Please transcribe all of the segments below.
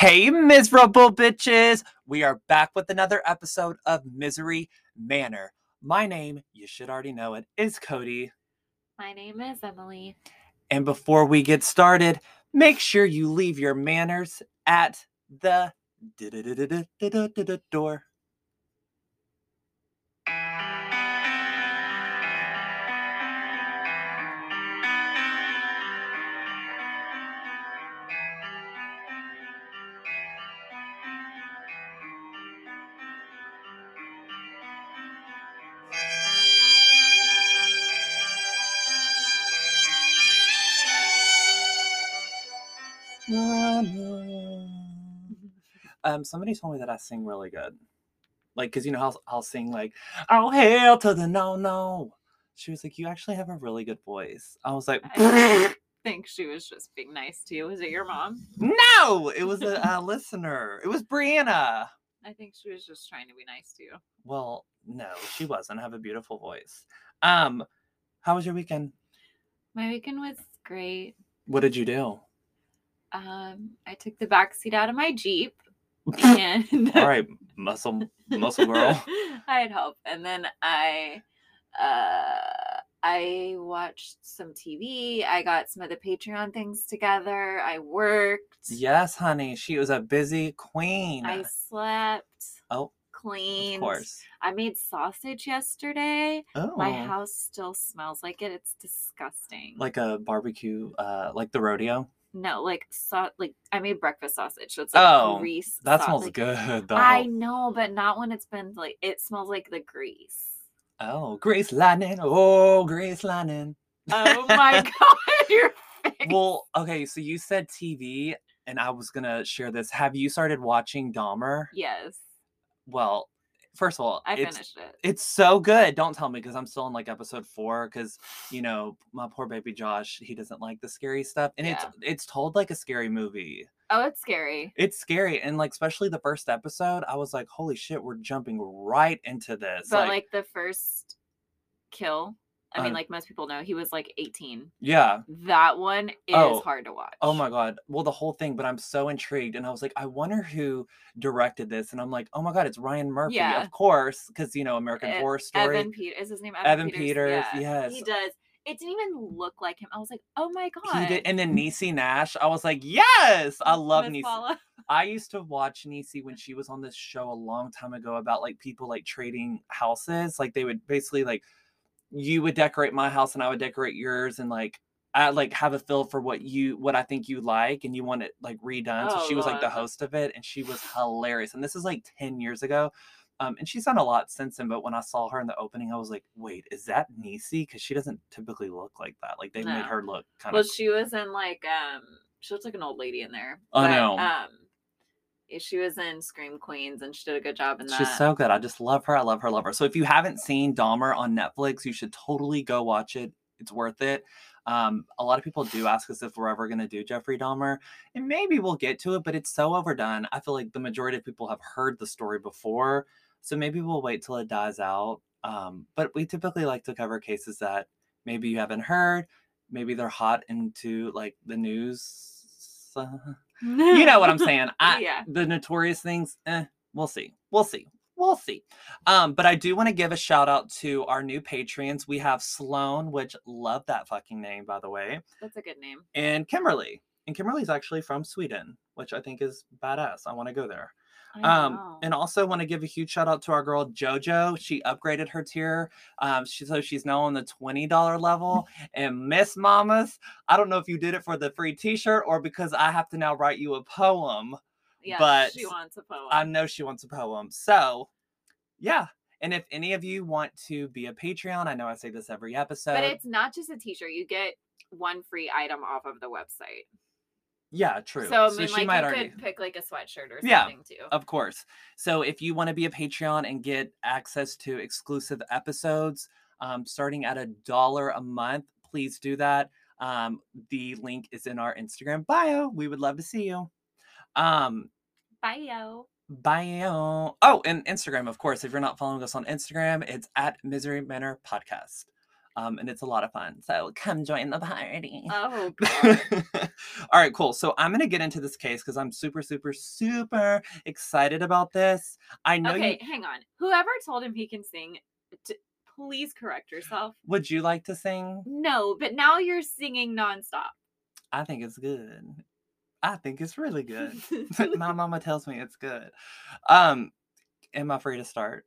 Hey, miserable bitches! We are back with another episode of Misery Manor. My name, you should already know it, is Cody. My name is Emily. And before we get started, make sure you leave your manners at the door. Um, somebody told me that I sing really good. Like, cause you know how I'll sing like, "Oh hail to the no no." She was like, "You actually have a really good voice." I was like, I think she was just being nice to you. Was it your mom? "No, it was a, a listener. It was Brianna." I think she was just trying to be nice to you. Well, no, she wasn't. I have a beautiful voice. Um, how was your weekend? My weekend was great. What did you do? Um, I took the back seat out of my Jeep and All right, muscle muscle girl. I had hope. And then I uh I watched some TV. I got some of the Patreon things together. I worked. Yes, honey. She was a busy queen. I slept. Oh, Cleaned. of course. I made sausage yesterday. Oh, My house still smells like it. It's disgusting. like a barbecue, uh, like the rodeo. No, like so, like I made breakfast sausage, so it's like Oh, grease. That sau- smells good, though. I know, but not when it's been like it smells like the grease. Oh, Grace Lightning. Oh, Grace Lightning. Oh my god, your face. Well, okay, so you said TV, and I was gonna share this. Have you started watching Dahmer? yes, Well, first of all, I it's finished it. it's so good. Don't tell me because I'm still in like episode four. Because you know my poor baby Josh, he doesn't like the scary stuff, and Yeah. it's it's told like a scary movie. Oh, it's scary. It's scary, and like especially the first episode, I was like, "Holy shit, we're jumping right into this!" But like, the first kill, I mean, Uh, like most people know, he was like 18. yeah. That one is Oh. hard to watch. Oh my god. Well, the whole thing, but I'm so intrigued, and I was like, I wonder who directed this, and I'm like, oh my god, it's Ryan Murphy, Yeah. of course, because you know American E- Horror Story. Evan Peters. is his name. Evan, Evan Peters, yes. he does. It didn't even look like him. I was like, oh my god. He did, and then Niecy Nash. I was like, yes, I love Miss Niecy. Paula. I used to watch Niecy when she was on this show a long time ago about like people like trading houses. Like they would basically like you would decorate my house and I would decorate yours and like I like have a feel for what you what I think you like and you want it like redone. so Oh, she was like the host of it and she was hilarious. And this is like 10 years ago. Um, and she's done a lot since then, but when I saw her in the opening, I was like, wait, is that Niecy? Because she doesn't typically look like that. Like they made her look kind of Well, she was in like um, she looks like an old lady in there. I know. Um, she was in Scream Queens and she did a good job in that. She's so good. I just love her. I love her. Love her. So if you haven't seen Dahmer on Netflix, you should totally go watch it. It's worth it. Um, a lot of people do ask us if we're ever going to do Jeffrey Dahmer, and maybe we'll get to it, but it's so overdone. I feel like the majority of people have heard the story before, so maybe we'll wait till it dies out. Um, but we typically like to cover cases that maybe you haven't heard, maybe they're hot into like the news. You know what I'm saying. I, Yeah. The notorious things, eh, we'll see. We'll see. We'll see. Um, but I do want to give a shout out to our new patrons. We have Sloan, which love that fucking name, by the way, That's a good name. and Kimberly. And Kimberly's actually from Sweden, which I think is badass. I want to go there. Um, and also want to give a huge shout out to our girl JoJo. She upgraded her tier. Um, she so she's now on the twenty dollar level. And Miss Mamas, I don't know if you did it for the free T-shirt or because I have to now write you a poem. yeah, but she wants a poem. I know she wants a poem. So, yeah. And if any of you want to be a Patreon, I know I say this every episode. but it's not just a t-shirt. You get one free item off of the website. Yeah, true. So I mean, she like might you could pick like a sweatshirt or Yeah, something too. Of course. So if you want to be a Patreon and get access to exclusive episodes um, starting at a dollar a month, please do that. Um, the link is in our Instagram bio. We would love to see you. Um, yo. bio. Oh, and Instagram, of course. If you're not following us on Instagram, it's at Misery Manor Podcast. Um, and it's a lot of fun. So come join the party. Oh. All right, cool. So I'm gonna get into this case because I'm super, super, super excited about this. I know okay, you. hang on. Whoever told him he can sing, t- please correct yourself. Would you like to sing? No, but now you're singing nonstop. I think it's good. I think it's really good. My mama tells me it's good. Um, am I free to start?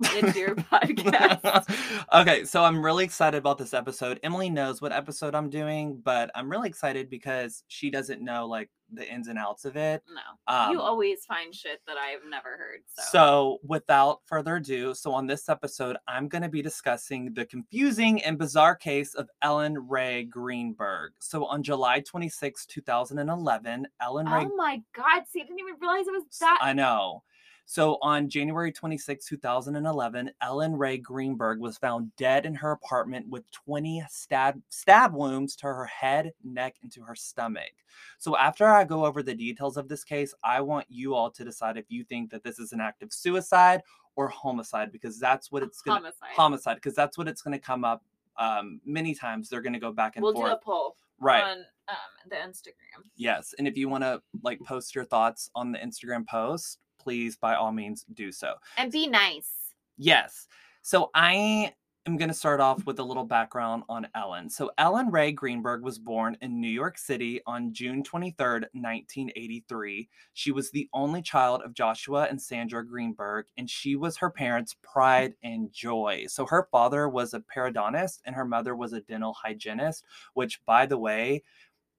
It's your podcast. okay, so I'm really excited about this episode. Emily knows what episode I'm doing, but I'm really excited because she doesn't know like the ins and outs of it. No, Um, you always find shit that I've never heard. So, So, without further ado, so on this episode, I'm going to be discussing the confusing and bizarre case of Ellen Rae Greenberg. So, on July 26, 2011, Ellen Rae oh my god, see, I didn't even realize it was that. I know. So on January 26, 2011, Ellen Rae Greenberg was found dead in her apartment with 20 stab stab wounds to her head, neck, and to her stomach. So after I go over the details of this case, I want you all to decide if you think that this is an act of suicide or homicide because that's what it's going to homicide. because that's what it's going to come up um, many times. They're going to go back and we'll do forth. a poll right. on um, the Instagram. Yes, and if you want to like post your thoughts on the Instagram post, please by all means do so. And be nice. Yes. So I am going to start off with a little background on Ellen. So Ellen Rae Greenberg was born in New York City on June 23rd, 1983. She was the only child of Joshua and Sandra Greenberg, and she was her parents' pride and joy. So her father was a periodontist and her mother was a dental hygienist, which by the way,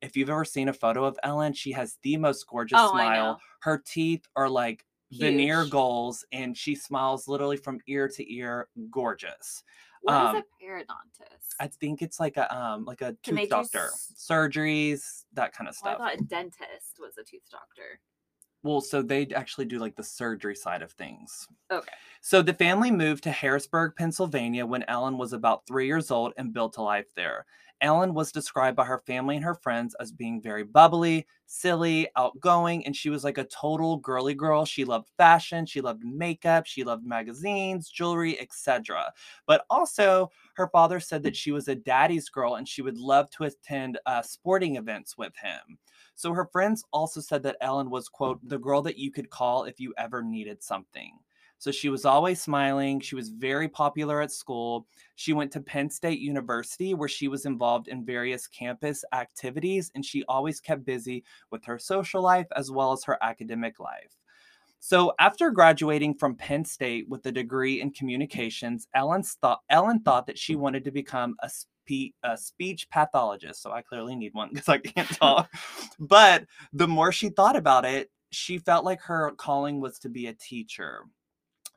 if you've ever seen a photo of Ellen, she has the most gorgeous Oh, smile. Her teeth are like veneer goals and she smiles literally from ear to ear gorgeous What is um, a periodontist? i think it's like a um like a Can they tooth do doctor s- surgeries that kind of Well, I stuff thought a dentist was a tooth doctor. Well so they actually do like the surgery side of things. Okay. so the family moved to harrisburg pennsylvania when ellen was about three years old and built a life there. Ellen was described by her family and her friends as being very bubbly silly outgoing and she was like a total girly girl. She loved fashion she loved makeup she loved magazines jewelry etc but also her father said that she was a daddy's girl and she would love to attend uh, sporting events with him so her friends also said that ellen was quote mm-hmm. the girl that you could call if you ever needed something so she was always smiling. She was very popular at school. She went to Penn State University where she was involved in various campus activities and she always kept busy with her social life as well as her academic life. So after graduating from Penn State with a degree in communications, Ellen thought Ellen thought that she mm-hmm. wanted to become a a speech pathologist. So I clearly need one because I can't talk. but the more she thought about it, she felt like her calling was to be a teacher.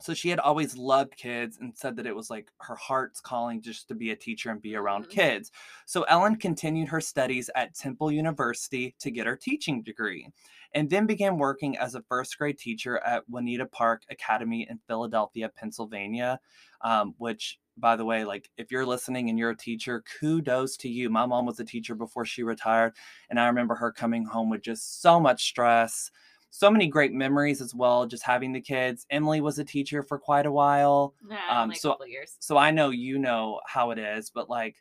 So she had always loved kids and said that it was like her heart's calling just to be a teacher and be around Mhm. kids. So Ellen continued her studies at Temple University to get her teaching degree and then began working as a first grade teacher at Juniata Park Academy in Philadelphia, Pennsylvania, um, which by the way, like if you're listening and you're a teacher, kudos to you. My mom was a teacher before she retired, and I remember her coming home with just so much stress so many great memories as well just having the kids. Emily was a teacher for quite a while Yeah, Um, a so- so i know you know how it is but like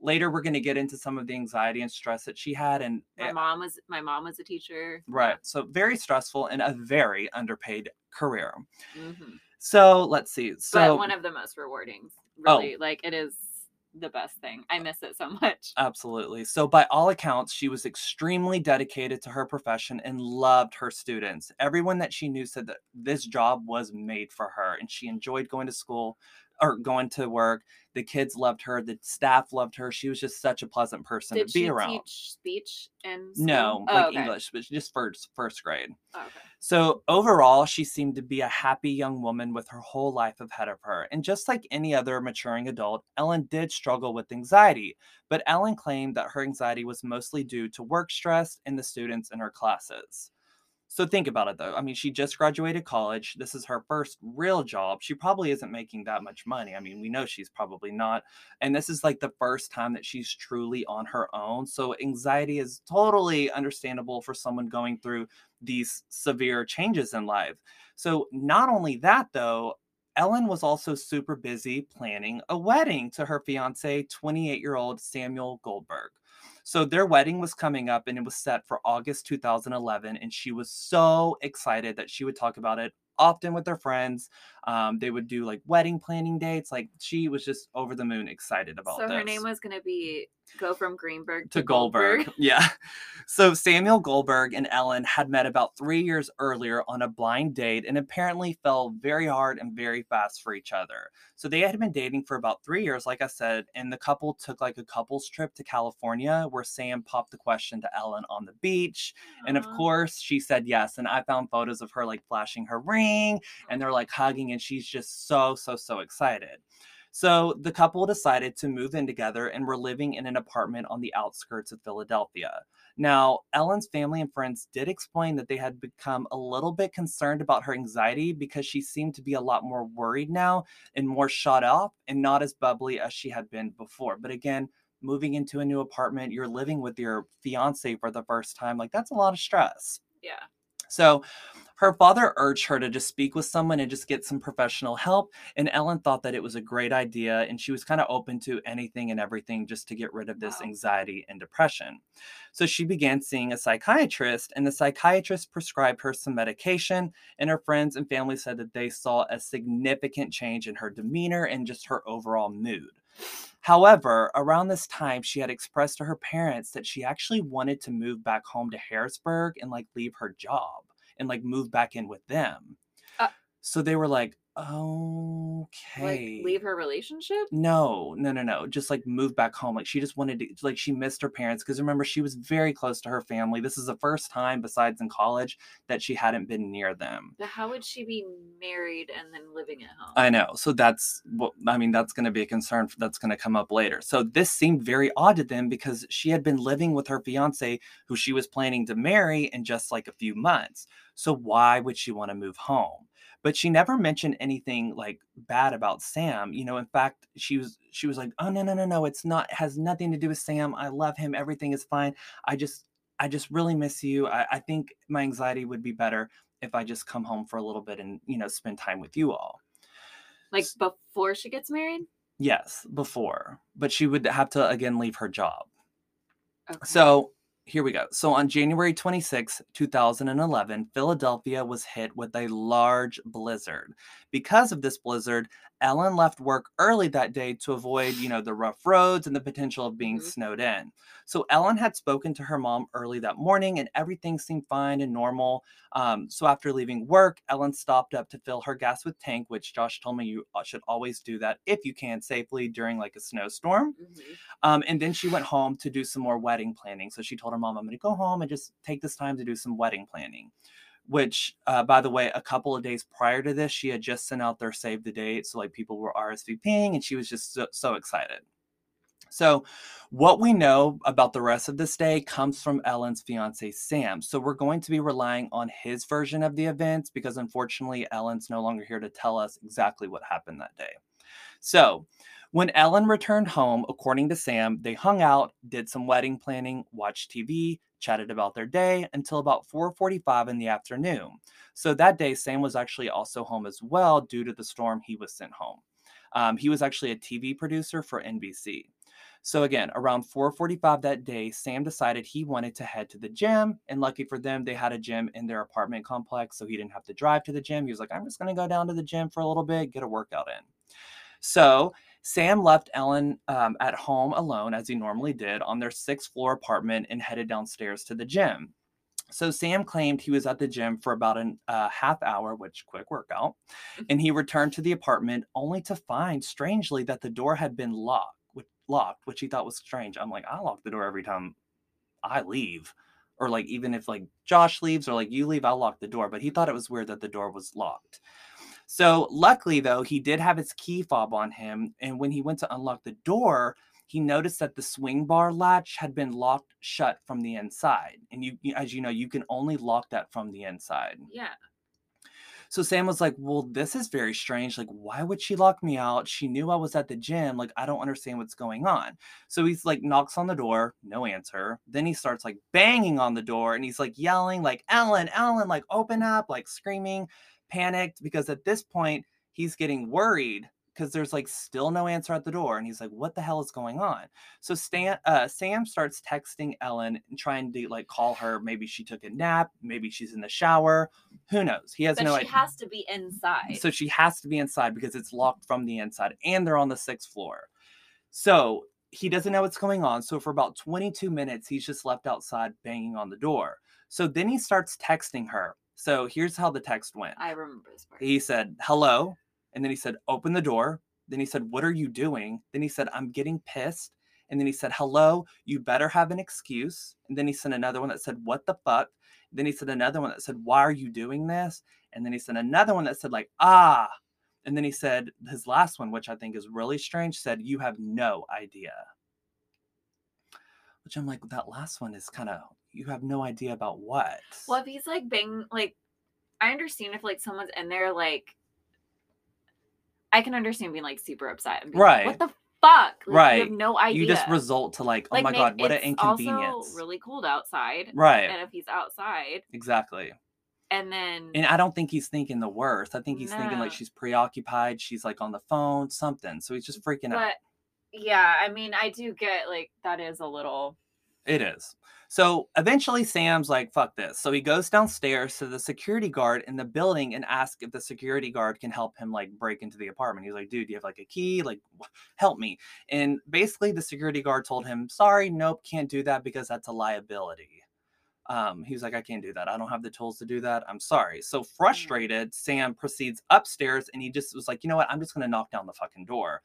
later we're going to get into some of the anxiety and stress that she had and My eh, mom was my mom was a teacher. right so very stressful and a very underpaid career. Hmm so let's see so but one of the most rewarding. Oh. Really, like it is the best thing. I miss it so much. Absolutely. So, by all accounts, she was extremely dedicated to her profession and loved her students. Everyone that she knew said that this job was made for her and she enjoyed going to school or going to work. The kids loved her, the staff loved her. She was just such a pleasant person Did to be she around. teach speech and school? No, Oh, like okay. English, but just first first grade. Oh, okay. So overall, she seemed to be a happy young woman with her whole life ahead of her. And just like any other maturing adult, Ellen did struggle with anxiety, but Ellen claimed that her anxiety was mostly due to work stress and the students in her classes. So think about it though. I mean, she just graduated college. This is her first real job. She probably isn't making that much money. I mean, we know she's probably not. And this is like the first time that she's truly on her own. So anxiety is totally understandable for someone going through these severe changes in life. So not only that though, Ellen was also super busy planning a wedding to her fiance, 28 year old Samuel Goldberg. So their wedding was coming up and it was set for August 2011. And she was so excited that she would talk about it often with her friends. Um, they would do like wedding planning dates. Like she was just over the moon excited about so this her name was going to be go from Greenberg to, to Goldberg. Yeah. So Samuel Goldberg and Ellen had met about three years earlier on a blind date and apparently fell very hard and very fast for each other. So they had been dating for about three years, like I said, and the couple took like a couple's trip to California where Sam popped the question to Ellen on the beach. And of course, she said yes. And I found photos of her like flashing her ring and they're like hugging, and she's just so, so, so excited. So the couple decided to move in together and were living in an apartment on the outskirts of Philadelphia. Now, Ellen's family and friends did explain that they had become a little bit concerned about her anxiety because she seemed to be a lot more worried now and more shut off and not as bubbly as she had been before. But again, moving into a new apartment, you're living with your fiance for the first time, like that's a lot of stress. yeah. So her father urged her to just speak with someone and just get some professional help. And Ellen thought that it was a great idea and she was kind of open to anything and everything just to get rid of this Wow. anxiety and depression. So she began seeing a psychiatrist, and the psychiatrist prescribed her some medication. And her friends and family said that they saw a significant change in her demeanor and just her overall mood. However, around this time, she had expressed to her parents that she actually wanted to move back home to Harrisburg and like leave her job and like move back in with them. Uh, so they were like, Like okay. leave her relationship? No, no, no, no. Just like move back home. Like she just wanted to, like she missed her parents because remember she was very close to her family. This is the first time, besides in college, that she hadn't been near them. But how would she be married and then living at home? I know. So that's what I mean. That's going to be a concern that's going to come up later. So this seemed very odd to them because she had been living with her fiance, who she was planning to marry in just like a few months. So why would she want to move home? But she never mentioned anything like bad about Sam. You know, in fact, she was she was like, "Oh no, no, no, no! It's not. Has nothing to do with Sam. I love him. Everything is fine. I just, I just really miss you. I, I think my anxiety would be better if I just come home for a little bit and you know spend time with you all." like before she gets married? Yes, before, but she would have to again leave her job. Okay. So here we go. So on January 26, 2011, Philadelphia was hit with a large blizzard. Because of this blizzard, Ellen left work early that day to avoid, you know, the rough roads and the potential of being Mhm. snowed in. So Ellen had spoken to her mom early that morning and everything seemed fine and normal. Um, so after leaving work, Ellen stopped up to fill her gas with tank, which Josh told me you uh, should always do that if you can safely during like a snowstorm. Mhm. Um, and then she went home to do some more wedding planning. So she told her mom, I'm going to go home and just take this time to do some wedding planning. Which, uh, by the way, a couple of days prior to this, she had just sent out their save the date. So, like, people were RSVPing and she was just so, so excited. So, what we know about the rest of this day comes from Ellen's fiance, Sam. So, we're going to be relying on his version of the events because unfortunately, Ellen's no longer here to tell us exactly what happened that day. So, when Ellen returned home, according to Sam, they hung out, did some wedding planning, watched TV, chatted about their day until about 4:45 in the afternoon. So that day Sam was actually also home as well due to the storm he was sent home. Um, he was actually a TV producer for NBC. So again, around 4:45 that day, Sam decided he wanted to head to the gym, and lucky for them, they had a gym in their apartment complex, so he didn't have to drive to the gym. He was like, "I'm just going to go down to the gym for a little bit, get a workout in." So Sam left Ellen um, at home alone, as he normally did, on their sixth floor apartment and headed downstairs to the gym. So Sam claimed he was at the gym for about a uh, half hour, which quick workout, and he returned to the apartment only to find, strangely, that the door had been locked, which, locked, which he thought was strange. I'm like, I lock the door every time I leave, or like even if like Josh leaves or like you leave, I'll lock the door. But he thought it was weird that the door was locked. So luckily, though, he did have his key fob on him, and when he went to unlock the door, he noticed that the swing bar latch had been locked shut from the inside. And you, as you know, you can only lock that from the inside. Yeah. So Sam was like, "Well, this is very strange. Like, why would she lock me out? She knew I was at the gym. Like, I don't understand what's going on." So he's like knocks on the door, no answer. Then he starts like banging on the door and he's like yelling like, "Ellen, Ellen, like open up!" like screaming, panicked because at this point he's getting worried because there's like still no answer at the door and he's like what the hell is going on? So stan uh, sam starts texting ellen and trying to like call her maybe she took a nap maybe she's in the shower. Who knows? He has But no she idea has to be inside. so she has to be inside because it's locked from the inside and they're on the sixth floor. So he doesn't know what's going on so for about 22 minutes he's just left outside banging on the door. So then he starts texting her so here's how the text went. I remember this part. he said hello and then he said open the door. Then he said what are you doing? Then he said i'm getting pissed. And then he said hello you better have an excuse. And then he sent another one that said what the fuck? Then he said another one that said why are you doing this? And then he sent another one that said like ah. And then he said his last one which i think is really strange said you have no idea. Which i'm like that last one is kind of you have no idea about what Well, if he's like bang, like I understand if like someone's in there, like I can understand being like super upset and being Right. like, what the fuck? Like, You Right. have no idea. you just result to like, oh Like, my may- god, what an inconvenience. Also really cold outside, right. and if he's outside, Exactly. and then And I don't think he's thinking the worst. I think he's thinking like she's preoccupied, she's like on the phone, something. So he's just freaking out. yeah, I mean, I do get like that is a little. It is. So eventually Sam's like, fuck this. So he goes downstairs to the security guard in the building and asks if the security guard can help him like break into the apartment. He's like, dude, do you have like a key? Like, help me. And basically the security guard told him, sorry, nope, can't do that because that's a liability. Um, he was like, I can't do that. I don't have the tools to do that. I'm sorry. So frustrated, Sam proceeds upstairs and he just was like, you know what? I'm just going to knock down the fucking door.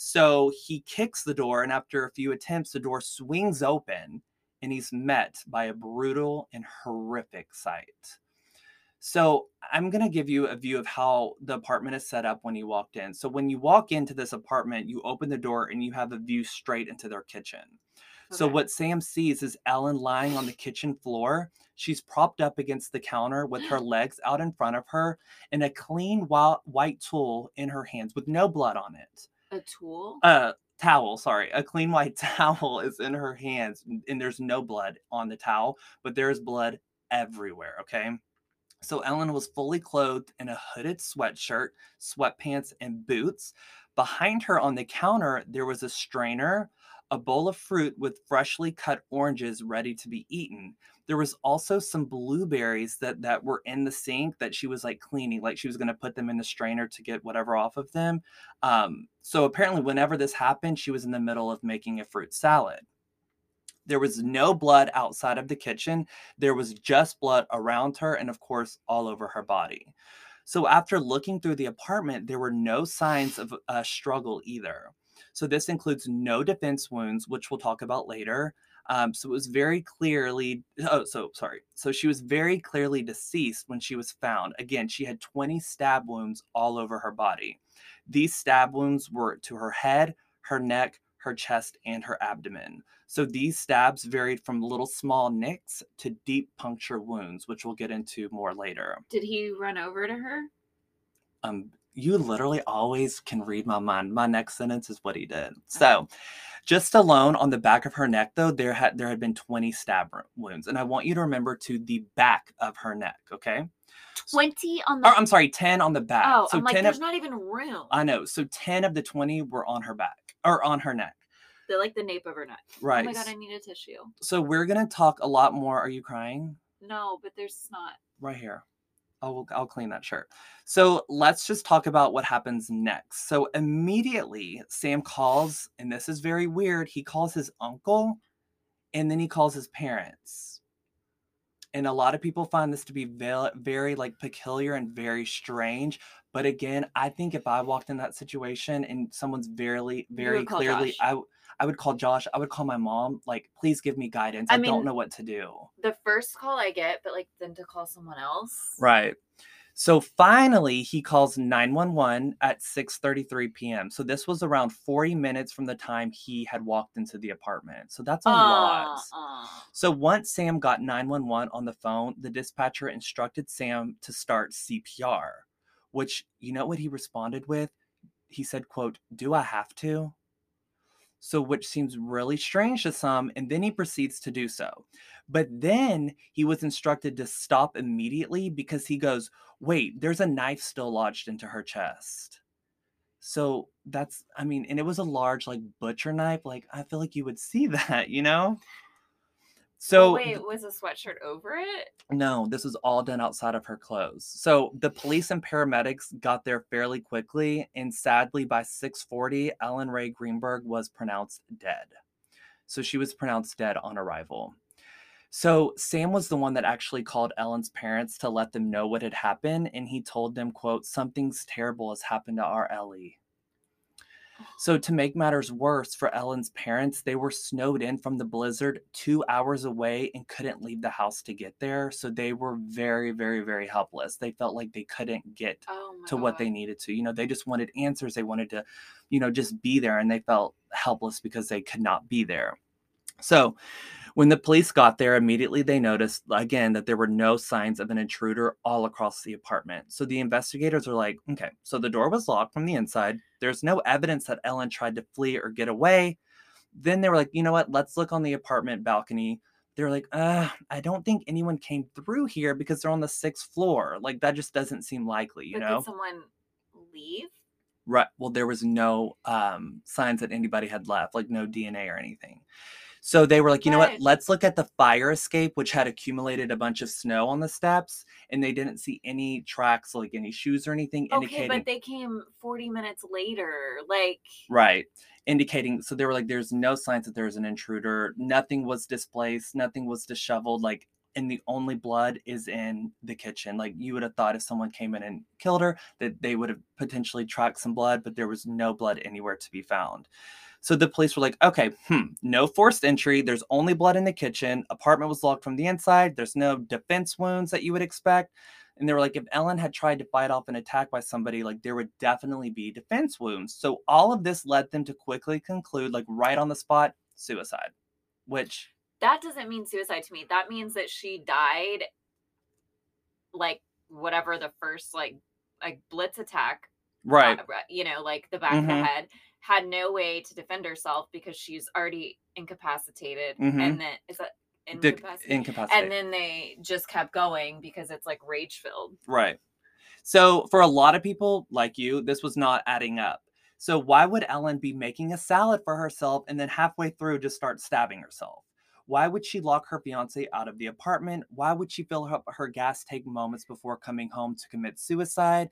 So he kicks the door, and after a few attempts, the door swings open and he's met by a brutal and horrific sight. So, I'm going to give you a view of how the apartment is set up when you walked in. So, when you walk into this apartment, you open the door and you have a view straight into their kitchen. So, what Sam sees is Ellen lying on the kitchen floor. She's propped up against the counter with her legs out in front of her and a clean white tool in her hands with no blood on it a tool. uh towel sorry a clean white towel is in her hands and there's no blood on the towel but there's blood everywhere okay? So ellen was fully clothed in a hooded sweatshirt sweatpants and boots. Behind her on the counter there was a strainer a bowl of fruit with freshly cut oranges ready to be eaten there was also some blueberries that that were in the sink that she was like cleaning like she was going to put them in the strainer to get whatever off of them um, so apparently, whenever this happened, she was in the middle of making a fruit salad. There was no blood outside of the kitchen. There was just blood around her and, of course, all over her body. So, after looking through the apartment, there were no signs of a struggle either. So, this includes no defense wounds, which we'll talk about later. Um, so, it was very clearly, oh, so sorry. So, she was very clearly deceased when she was found. Again, she had 20 stab wounds all over her body. These stab wounds were to her head, her neck, her chest, and her abdomen. So these stabs varied from little small nicks to deep puncture wounds, which we'll get into more later. Did he run over to her? Um, you literally always can read my mind. My next sentence is what he did. Uh-huh. So, just alone on the back of her neck, though, there had there had been 20 stab wounds, and I want you to remember to the back of her neck. Okay, Twenty on the. or I'm sorry, 10 on the back. oh, so I'm like, 10 there's of, not even room. I know. So 10 of the 20 were on her back or on her neck. They're like the nape of her neck. Right. Oh my god, I need a tissue. So we're gonna talk a lot more. Are you crying? No, but there's not. Right here. I'll I'll clean that shirt. So let's just talk about what happens next. So immediately Sam calls, and this is very weird. He calls his uncle, and then he calls his parents. And a lot of people find this to be very, very like peculiar and very strange. But again, I think if I walked in that situation and someone's very, very clearly, Josh. I I would call Josh. I would call my mom. Like, please give me guidance. I I, don't know what to do. The first call I get, but like then to call someone else. Right. So finally, he calls 911 at 6:33 p.m. So this was around 40 minutes from the time he had walked into the apartment. So that's a lot. Uh, uh. So once Sam got 911 on the phone, the dispatcher instructed Sam to start CPR, which you know what he responded with? He said, quote, "Do I have to?" So, which seems really strange to some, and then he proceeds to do so. But then he was instructed to stop immediately because he goes, Wait, there's a knife still lodged into her chest. So that's, I mean, and it was a large, like, butcher knife. Like, I feel like you would see that, you know? Oh, so, wait, was a sweatshirt over it? no, this was all done outside of her clothes. So the police and paramedics got there fairly quickly, and sadly, by 6:40, Ellen Rae Greenberg was pronounced dead. So she was pronounced dead on arrival. So Sam was the one that actually called Ellen's parents to let them know what had happened, and he told them, "quote Something's terrible has happened to our Ellie." So, to make matters worse for Ellen's parents, they were snowed in from the blizzard two hours away and couldn't leave the house to get there. So, they were very, very, very helpless. They felt like they couldn't get Oh to what they needed to. You know, they just wanted answers. They wanted to, you know, just be there and they felt helpless because they could not be there. So, when the police got there, immediately they noticed again that there were no signs of an intruder all across the apartment. So the investigators are like, okay, so the door was locked from the inside. There's no evidence that Ellen tried to flee or get away. Then they were like, you know what? Let's look on the apartment balcony. They're like, uh, I don't think anyone came through here because they're on the sixth floor. Like that just doesn't seem likely, you But know? did someone leave? Right. Well, there was no um, signs that anybody had left, like no DNA or anything. So they were like, you know what? Let's look at the fire escape, which had accumulated a bunch of snow on the steps, and they didn't see any tracks, like any shoes or anything, Okay, indicating but they came 40 minutes later. Like, right, indicating. So they were like, there's no signs that there was an intruder. Nothing was displaced. Nothing was disheveled. Like, and the only blood is in the kitchen. Like you would have thought if someone came in and killed her, that they would have potentially tracked some blood, but there was no blood anywhere to be found. So the police were like, okay, hmm, no forced entry. There's only blood in the kitchen. Apartment was locked from the inside. There's no defense wounds that you would expect. And they were like, if Ellen had tried to fight off an attack by somebody, like there would definitely be defense wounds. So all of this led them to quickly conclude, like right on the spot, suicide, which, that doesn't mean suicide to me. That means that she died, like, whatever the first, like, like blitz attack, right, you know, like the back of the Mhm. head, had no way to defend herself because she's already incapacitated. Mhm. And then, is that incapacitated? incapacitated. and then they just kept going because it's like rage filled. Right. So for a lot of people like you, this was not adding up. So why would Ellen be making a salad for herself and then halfway through just start stabbing herself? Why would she lock her fiance out of the apartment? Why would she fill up her gas tank moments before coming home to commit suicide?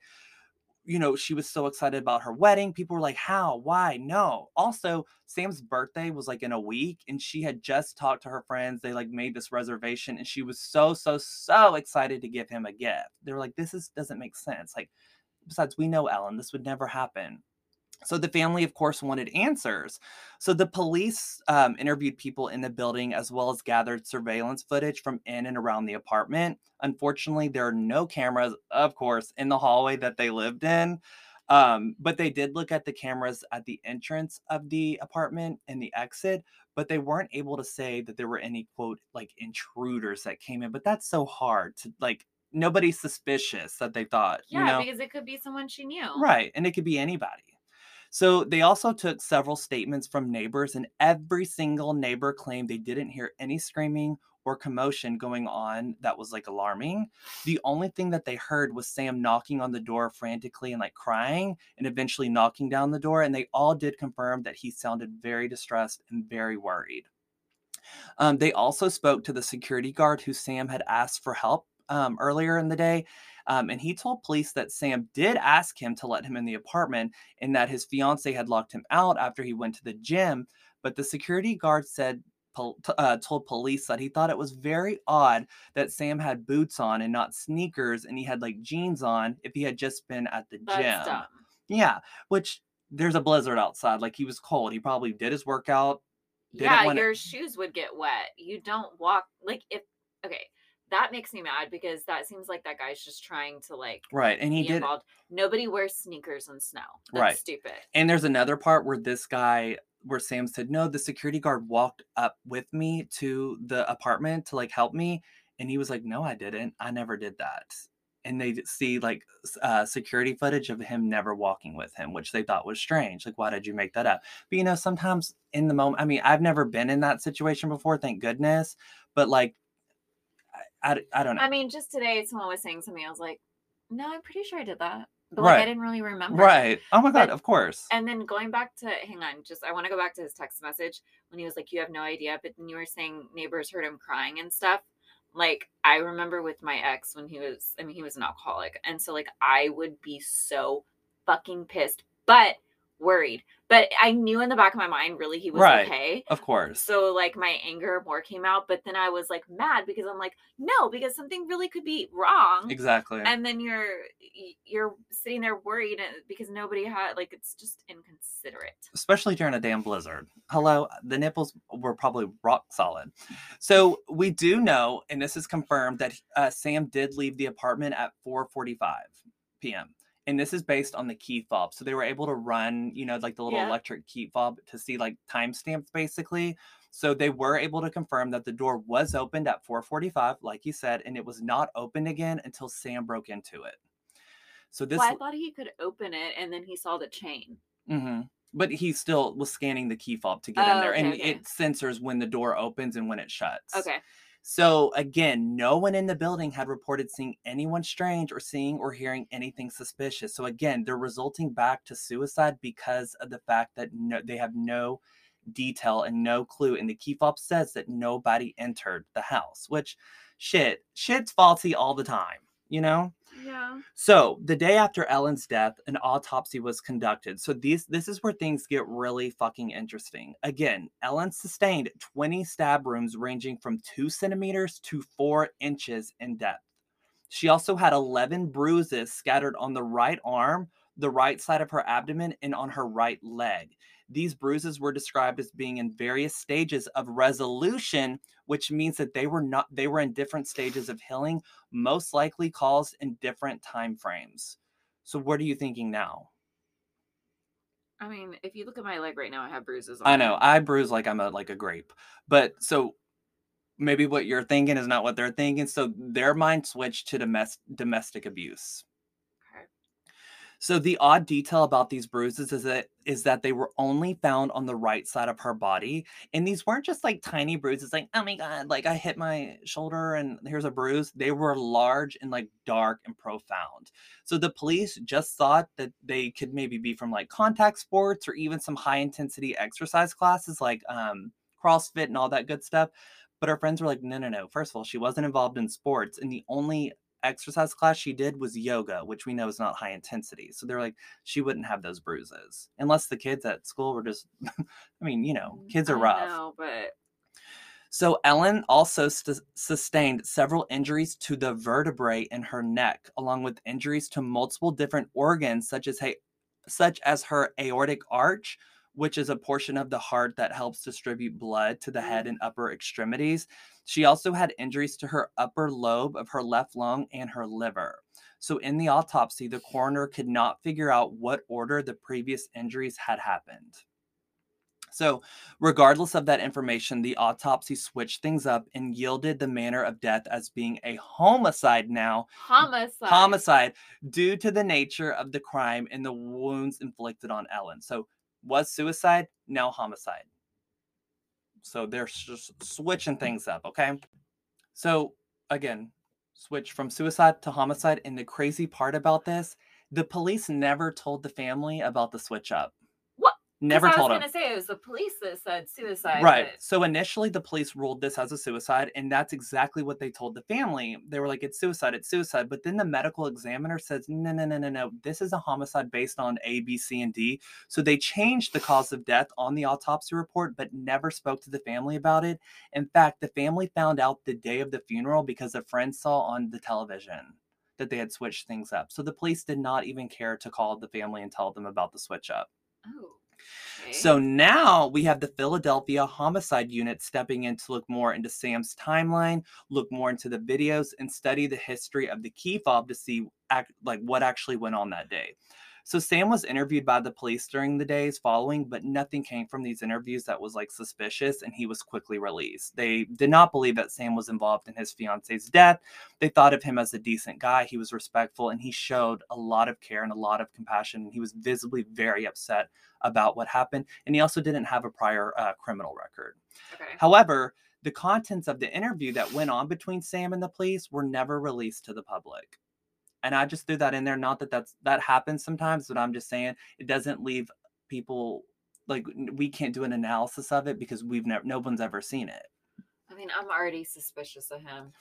You know, she was so excited about her wedding. People were like, How? Why? No. Also, Sam's birthday was like in a week, and she had just talked to her friends. They like made this reservation, and she was so, so, so excited to give him a gift. They were like, This is doesn't make sense. Like, besides, we know Ellen, this would never happen. So the family, of course, wanted answers. So the police um, interviewed people in the building as well as gathered surveillance footage from in and around the apartment. Unfortunately, there are no cameras, of course, in the hallway that they lived in. Um, but they did look at the cameras at the entrance of the apartment and the exit, but they weren't able to say that there were any quote like intruders that came in. But that's so hard to like. Nobody's suspicious that they thought, Yeah, you know, because it could be someone she knew. right? And it could be anybody. So they also took several statements from neighbors, and every single neighbor claimed they didn't hear any screaming or commotion going on that was like alarming. The only thing that they heard was Sam knocking on the door frantically and like crying, and eventually knocking down the door. And they all did confirm that he sounded very distressed and very worried. Um, they also spoke to the security guard who Sam had asked for help um, earlier in the day. Um, and he told police that Sam did ask him to let him in the apartment and that his fiance had locked him out after he went to the gym. But the security guard said, uh, told police that he thought it was very odd that Sam had boots on and not sneakers and he had like jeans on if he had just been at the That's gym. dumb. Yeah, which there's a blizzard outside. Like he was cold. He probably did his workout. Didn't yeah, your shoes would get wet. You don't walk like if okay, that makes me mad because that seems like that guy's just trying to like Right. And he did. involved. Nobody wears sneakers in snow. That's Right. stupid. And there's another part where this guy, where Sam said, No, the security guard walked up with me to the apartment to like help me. And he was like, No, I didn't. I never did that. and they see like uh, security footage of him never walking with him, which they thought was strange. Like, why did you make that up? But you know, sometimes in the moment, I mean, I've never been in that situation before, thank goodness. But like, I, I, don't know. I mean, just today, someone was saying something. I was like, no, I'm pretty sure I did that. But like, I didn't really remember. right. Oh my God, But- of course. And then going back to, hang on, just I want to go back to his text message when he was like, you have no idea. But then you were saying neighbors heard him crying and stuff. Like, I remember with my ex when he was, I mean, he was an alcoholic. And so, like, I would be so fucking pissed, but worried. But I knew in the back of my mind, really, he was Right. okay. Of course. So like my anger more came out, but then I was like mad because I'm like, no, because something really could be wrong. Exactly. And then you're you're sitting there worried uh, because nobody had like it's just inconsiderate. especially during a damn blizzard. Hello, the nipples were probably rock solid. So we do know, and this is confirmed, that uh, Sam did leave the apartment at 4:45 p.m. And this is based on the key fob. So they were able to run, you know, like the little Yeah. electric key fob to see like timestamps basically. So they were able to confirm that the door was opened at 4:45, like you said, and it was not opened again until Sam broke into it. So this well, I thought he could open it and then he saw the chain. hmm But he still was scanning the key fob to get in Oh, there, okay, and okay. it censors when the door opens and when it shuts. Okay. So again, no one in the building had reported seeing anyone strange or seeing or hearing anything suspicious. So again, they're resulting back to suicide because of the fact that no, they have no detail and no clue. And the key fob says that nobody entered the house, which shit, shit's faulty all the time, you know? Yeah. So the day after Ellen's death, an autopsy was conducted. So these this is where things get really fucking interesting. Again, Ellen sustained 20 stab wounds ranging from two centimeters to four inches in depth. She also had 11 bruises scattered on the right arm, the right side of her abdomen, and on her right leg. These bruises were described as being in various stages of resolution, which means that they were not they were in different stages of healing most likely caused in different time frames. So what are you thinking now? I mean, if you look at my leg right now, I have bruises on I it. know I bruise like I'm a like a grape, but so maybe what you're thinking is not what they're thinking. So their mind switched to domestic domestic abuse. So the odd detail about these bruises is that is that they were only found on the right side of her body, and these weren't just like tiny bruises, like oh my god, like I hit my shoulder and here's a bruise. They were large and like dark and profound. So the police just thought that they could maybe be from like contact sports or even some high intensity exercise classes like um, CrossFit and all that good stuff. But her friends were like, no, no, no. First of all, she wasn't involved in sports, and the only exercise class she did was yoga, which we know is not high intensity. So they're like, she wouldn't have those bruises unless the kids at school were just, I mean, you know, mm, kids are rough. know, but So Ellen also st- sustained several injuries to the vertebrae in her neck, along with injuries to multiple different organs, such as hey, such as her aortic arch, which is a portion of the heart that helps distribute blood to the head mm. and upper extremities. She also had injuries to her upper lobe of her left lung and her liver. So in the autopsy, the coroner could not figure out what order the previous injuries had happened. So, regardless of that information, the autopsy switched things up and yielded the manner of death as being a homicide now, homicide. homicide, due to the nature of the crime and the wounds inflicted on Ellen. So, was suicide, now homicide. So, they're just switching things up, okay? So, again, switch from suicide to homicide. And the crazy part about this, the police never told the family about the switch up. What? 'Cause Never I told was them. gonna say it was the police that said suicide. Right. but- So initially, the police ruled this as a suicide, and that's exactly what they told the family. They were like, "It's suicide. It's suicide." But then the medical examiner says, "No, no, no, no, no. This is a homicide based on A, B, C, and D." So they changed the cause of death on the autopsy report, but never spoke to the family about it. In fact, the family found out the day of the funeral because a friend saw on the television that they had switched things up. So the police did not even care to call the family and tell them about the switch up. Oh. So now we have the Philadelphia Homicide Unit stepping in to look more into Sam's timeline, look more into the videos, and study the history of the key fob to see act, like what actually went on that day. So Sam was interviewed by the police during the days following, but nothing came from these interviews that was like suspicious, and he was quickly released. They did not believe that Sam was involved in his fiance's death. They thought of him as a decent guy. He was respectful, and he showed a lot of care and a lot of compassion. He was visibly very upset about what happened, and he also didn't have a prior uh, criminal record. Okay. However, the contents of the interview that went on between Sam and the police were never released to the public. And I just threw that in there. Not that that's that happens sometimes, but I'm just saying it doesn't leave people like we can't do an analysis of it because we've never no one's ever seen it. I mean, I'm already suspicious of him.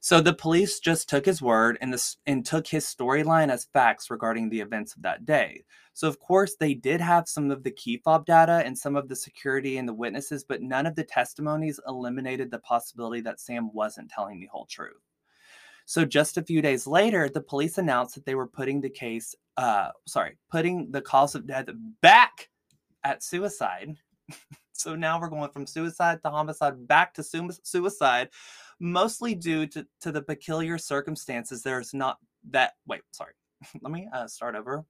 So the police just took his word and this and took his storyline as facts regarding the events of that day. So of course they did have some of the key fob data and some of the security and the witnesses, but none of the testimonies eliminated the possibility that Sam wasn't telling the whole truth. So just a few days later, the police announced that they were putting the case, uh, sorry, putting the cause of death back at suicide. so now we're going from suicide to homicide back to su- suicide, mostly due to, to the peculiar circumstances. There's not that, wait, sorry, let me uh, start over.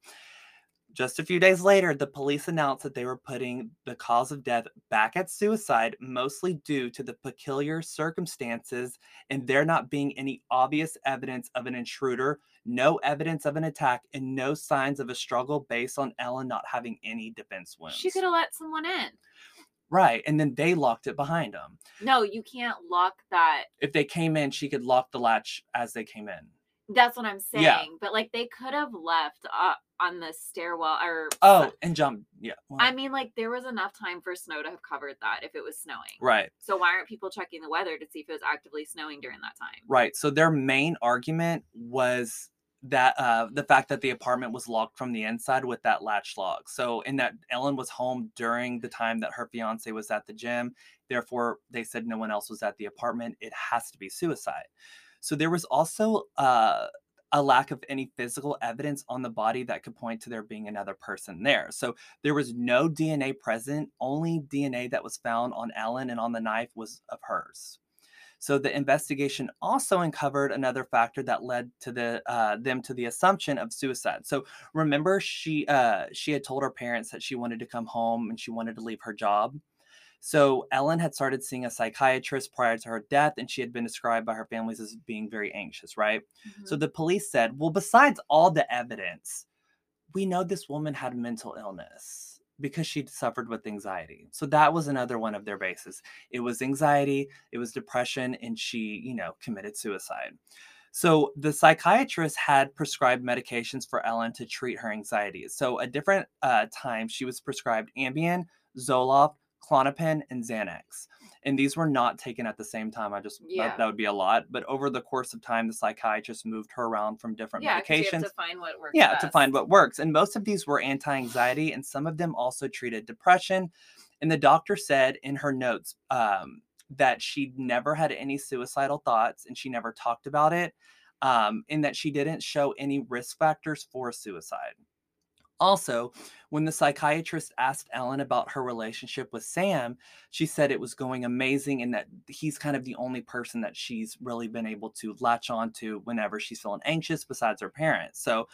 Just a few days later, the police announced that they were putting the cause of death back at suicide, mostly due to the peculiar circumstances and there not being any obvious evidence of an intruder, no evidence of an attack, and no signs of a struggle based on Ellen not having any defense wounds. She could have let someone in. Right. And then they locked it behind them. No, you can't lock that. If they came in, she could lock the latch as they came in. That's what I'm saying. Yeah. But like they could have left uh, on the stairwell or Oh, and jump. Yeah. well, I mean, like there was enough time for snow to have covered that if it was snowing. right. So why aren't people checking the weather to see if it was actively snowing during that time? Right. So their main argument was that uh, the fact that the apartment was locked from the inside with that latch lock. So, in that Ellen was home during the time that her fiance was at the gym. Therefore, they said no one else was at the apartment. It has to be suicide. So, there was also uh, a lack of any physical evidence on the body that could point to there being another person there. So, there was no DNA present. Only DNA that was found on Ellen and on the knife was of hers. So the investigation also uncovered another factor that led to the uh, them to the assumption of suicide. So remember, she uh, she had told her parents that she wanted to come home and she wanted to leave her job. So Ellen had started seeing a psychiatrist prior to her death, and she had been described by her families as being very anxious. Right. So Mhm. the police said, well, besides all the evidence, we know this woman had mental illness because she'd suffered with anxiety. So that was another one of their bases. It was anxiety, it was depression, and she, you know, committed suicide. So the psychiatrist had prescribed medications for Ellen to treat her anxiety. So at different uh, she was prescribed Ambien, Zoloft, Klonopin, and Xanax. And these were not taken at the same time. I just Yeah. that, that would be a lot. But over the course of time, the psychiatrist moved her around from different yeah, medications. to find what works. Yeah, to find what works. And most of these were anti anxiety, and some of them also treated depression. And the doctor said in her notes um, that she never had any suicidal thoughts and she never talked about it, um, and that she didn't show any risk factors for suicide. Also, when the psychiatrist asked Ellen about her relationship with Sam, she said it was going amazing and that he's kind of the only person that she's really been able to latch on to whenever she's feeling anxious besides her parents. So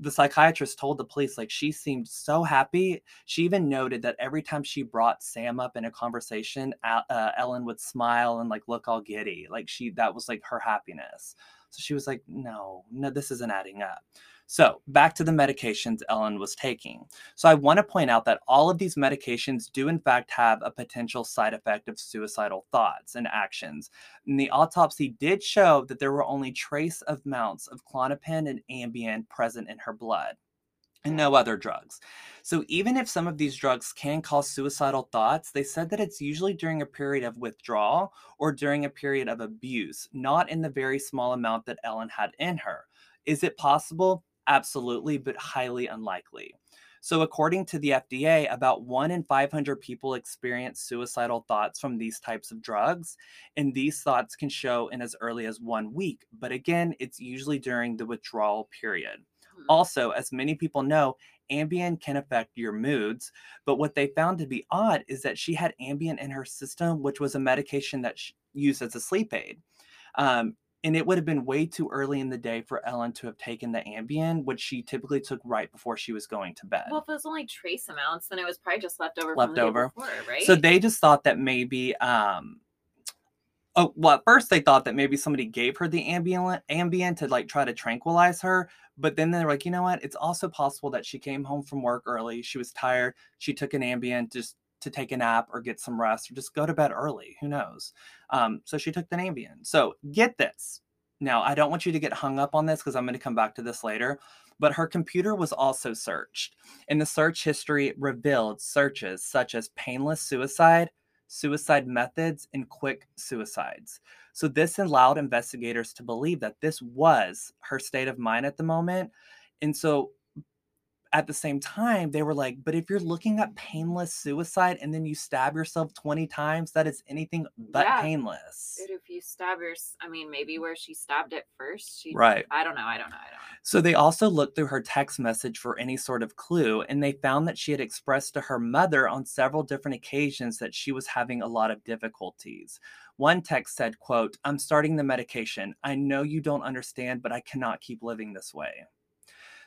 the psychiatrist told the police like she seemed so happy. She even noted that every time she brought Sam up in a conversation, uh, Ellen would smile and like look all giddy. Like she that was like her happiness. So she was like, "No, no, this isn't adding up." So, back to the medications Ellen was taking. So, I want to point out that all of these medications do, in fact, have a potential side effect of suicidal thoughts and actions. And the autopsy did show that there were only trace amounts of Klonopin and Ambien present in her blood and no other drugs. So, even if some of these drugs can cause suicidal thoughts, they said that it's usually during a period of withdrawal or during a period of abuse, not in the very small amount that Ellen had in her. Is it possible? Absolutely, but highly unlikely. So, according to the FDA, about 1 in 500 people experience suicidal thoughts from these types of drugs, and these thoughts can show in as early as one week. But again, it's usually during the withdrawal period. Mhm. Also, as many people know, Ambien can affect your moods, but what they found to be odd is that she had Ambien in her system, which was a medication that she used as a sleep aid. Um, and it would have been way too early in the day for Ellen to have taken the Ambien, which she typically took right before she was going to bed. Well, if it was only trace amounts, then it was probably just left over. Left from the day over. before, right? So they just thought that maybe um oh well at first they thought that maybe somebody gave her the Ambien Ambien to like try to tranquilize her, but then they're like, you know what? It's also possible that she came home from work early, she was tired, she took an Ambien just to take a nap or get some rest or just go to bed early. Who knows? Um, so she took the Ambien. So get this. Now, I don't want you to get hung up on this because I'm going to come back to this later. But her computer was also searched. And the search history revealed searches such as painless suicide, suicide methods, and quick suicides. So this allowed investigators to believe that this was her state of mind at the moment. And so at the same time, they were like, but if you're looking at painless suicide and then you stab yourself 20 times, that is anything but Yeah. painless. Dude, if you stab your, I mean, maybe where she stabbed it first. She, Right. I don't know. I don't know. I don't know. So they also looked through her text message for any sort of clue, and they found that she had expressed to her mother on several different occasions that she was having a lot of difficulties. One text said, quote, I'm starting the medication. I know you don't understand, but I cannot keep living this way.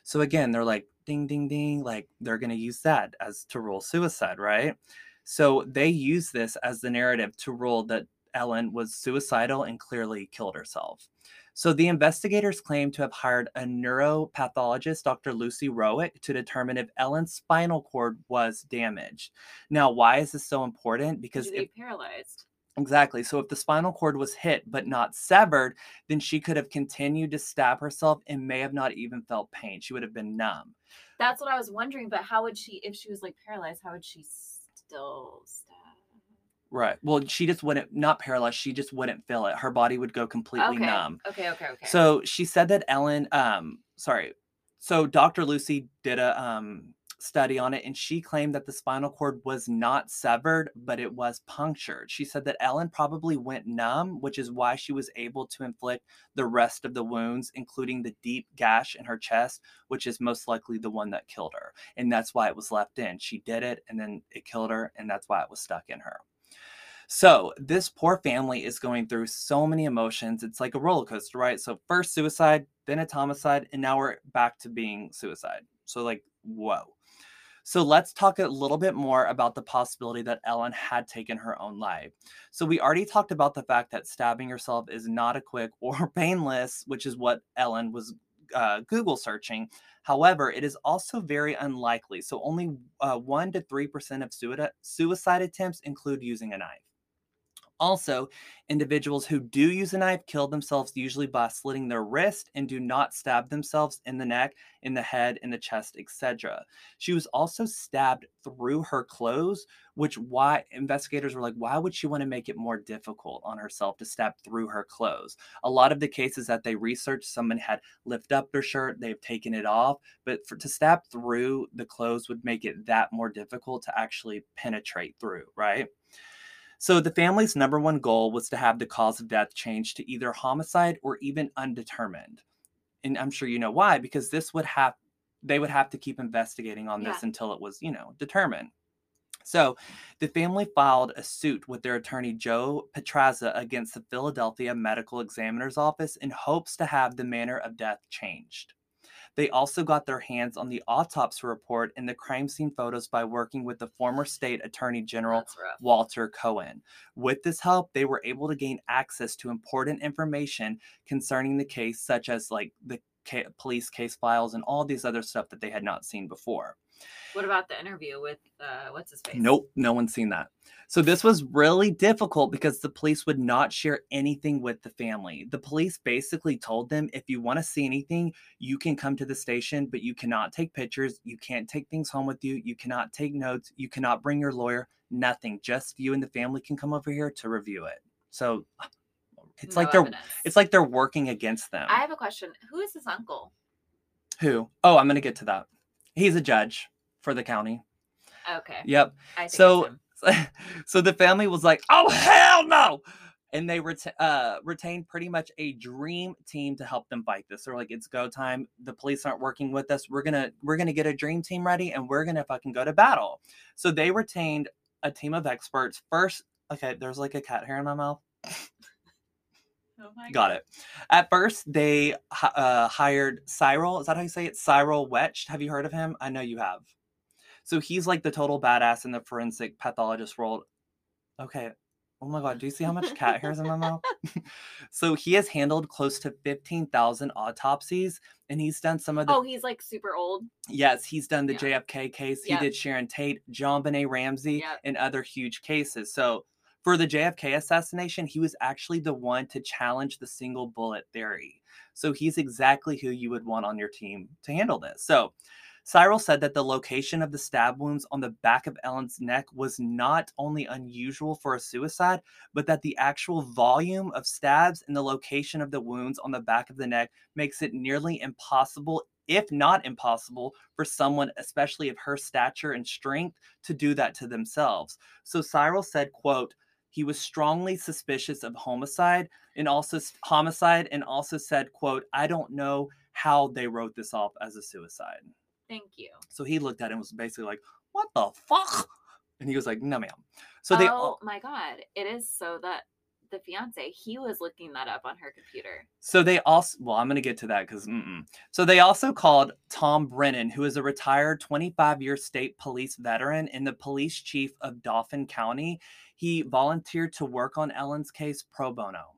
So again, they're like, ding, ding, ding, like they're going to use that as to rule suicide, right? So they use this as the narrative to rule that Ellen was suicidal and clearly killed herself. So the investigators claim to have hired a neuropathologist, Dr. Lucy Rourke, to determine if Ellen's spinal cord was damaged. Now, why is this so important? Because if, paralyzed. Exactly, so if the spinal cord was hit but not severed, then she could have continued to stab herself and may have not even felt pain. She would have been numb. That's what I was wondering. But how would she, if she was like paralyzed, how would she still stab? Right. Well, she just wouldn't not paralyzed. She just wouldn't feel it. Her body would go completely Okay. numb. Okay. Okay. Okay. So she said that Ellen, um, sorry. So Dr. Lucy did a um study on it and she claimed that the spinal cord was not severed, but it was punctured. She said that Ellen probably went numb, which is why she was able to inflict the rest of the wounds, including the deep gash in her chest, which is most likely the one that killed her. And that's why it was left in. She did it and then it killed her, and that's why it was stuck in her. So this poor family is going through so many emotions. It's like a roller coaster, right? So first suicide, then it's homicide, and now we're back to being suicide. So like, whoa. So let's talk a little bit more about the possibility that Ellen had taken her own life. So we already talked about the fact that stabbing yourself is not a quick or painless, which is what Ellen was uh, Google searching. However, it is also very unlikely. So only uh, 1 to 3% of suicide, suicide attempts include using a knife. Also, individuals who do use a knife kill themselves usually by slitting their wrist and do not stab themselves in the neck, in the head, in the chest, etc. She was also stabbed through her clothes, which why investigators were like, why would she want to make it more difficult on herself to stab through her clothes? A lot of the cases that they researched, someone had lift up their shirt, they've taken it off, but for to stab through the clothes would make it that more difficult to actually penetrate through, right? So the family's number one goal was to have the cause of death changed to either homicide or even undetermined. And I'm sure you know why, because this would have they would have to keep investigating on this Yeah. until it was, you know, determined. So the family filed a suit with their attorney Joe Podraza against the Philadelphia Medical Examiner's Office in hopes to have the manner of death changed. They also got their hands on the autopsy report and the crime scene photos by working with the former state attorney general Walter Cohen. With this help, they were able to gain access to important information concerning the case, such as like the ca- police case files and all these other stuff that they had not seen before. What about the interview with uh, what's his face? Nope, no one's seen that. So this was really difficult because the police would not share anything with the family. The police basically told them if you want to see anything, you can come to the station, but you cannot take pictures, you can't take things home with you, you cannot take notes, you cannot bring your lawyer, nothing. Just you and the family can come over here to review it. So it's No like they're evidence. it's like they're working against them. I have a question. Who is his uncle? Who? Oh, I'm going to get to that. He's a judge for the county. Okay. Yep. So, so the family was like, "Oh hell no!" And they ret- uh, retained pretty much a dream team to help them fight this. They're like, "It's go time. The police aren't working with us. We're gonna we're gonna get a dream team ready, and we're gonna fucking go to battle." So they retained a team of experts. First, okay, there's like a cat hair in my mouth. Oh Got it. At first, they uh, hired Cyril. Is that how you say it? Cyril Wecht. Have you heard of him? I know you have. So he's like the total badass in the forensic pathologist world. Okay. Oh my God. Do you see how much cat hair is in my mouth? so he has handled close to 15,000 autopsies and he's done some of the. Oh, he's like super old. Yes, he's done the Yeah. JFK case. Yep. He did Sharon Tate, JonBenét Ramsey, Yep. and other huge cases. So for the JFK assassination, he was actually the one to challenge the single bullet theory. So he's exactly who you would want on your team to handle this. So Cyril said that the location of the stab wounds on the back of Ellen's neck was not only unusual for a suicide, but that the actual volume of stabs and the location of the wounds on the back of the neck makes it nearly impossible, if not impossible, for someone, especially of her stature and strength, to do that to themselves. So Cyril said, quote, he was strongly suspicious of homicide and also homicide and also said, quote, I don't know how they wrote this off as a suicide. Thank you. So he looked at it and was basically like, what the fuck? And he was like, no, ma'am. So they oh all, my god, it is so that the fiance he was looking that up on her computer. So they also, well, I'm going to get to that because, so they also called Tom Brennan, who is a retired 25 year state police veteran and the police chief of Dauphin County. He volunteered to work on Ellen's case pro bono.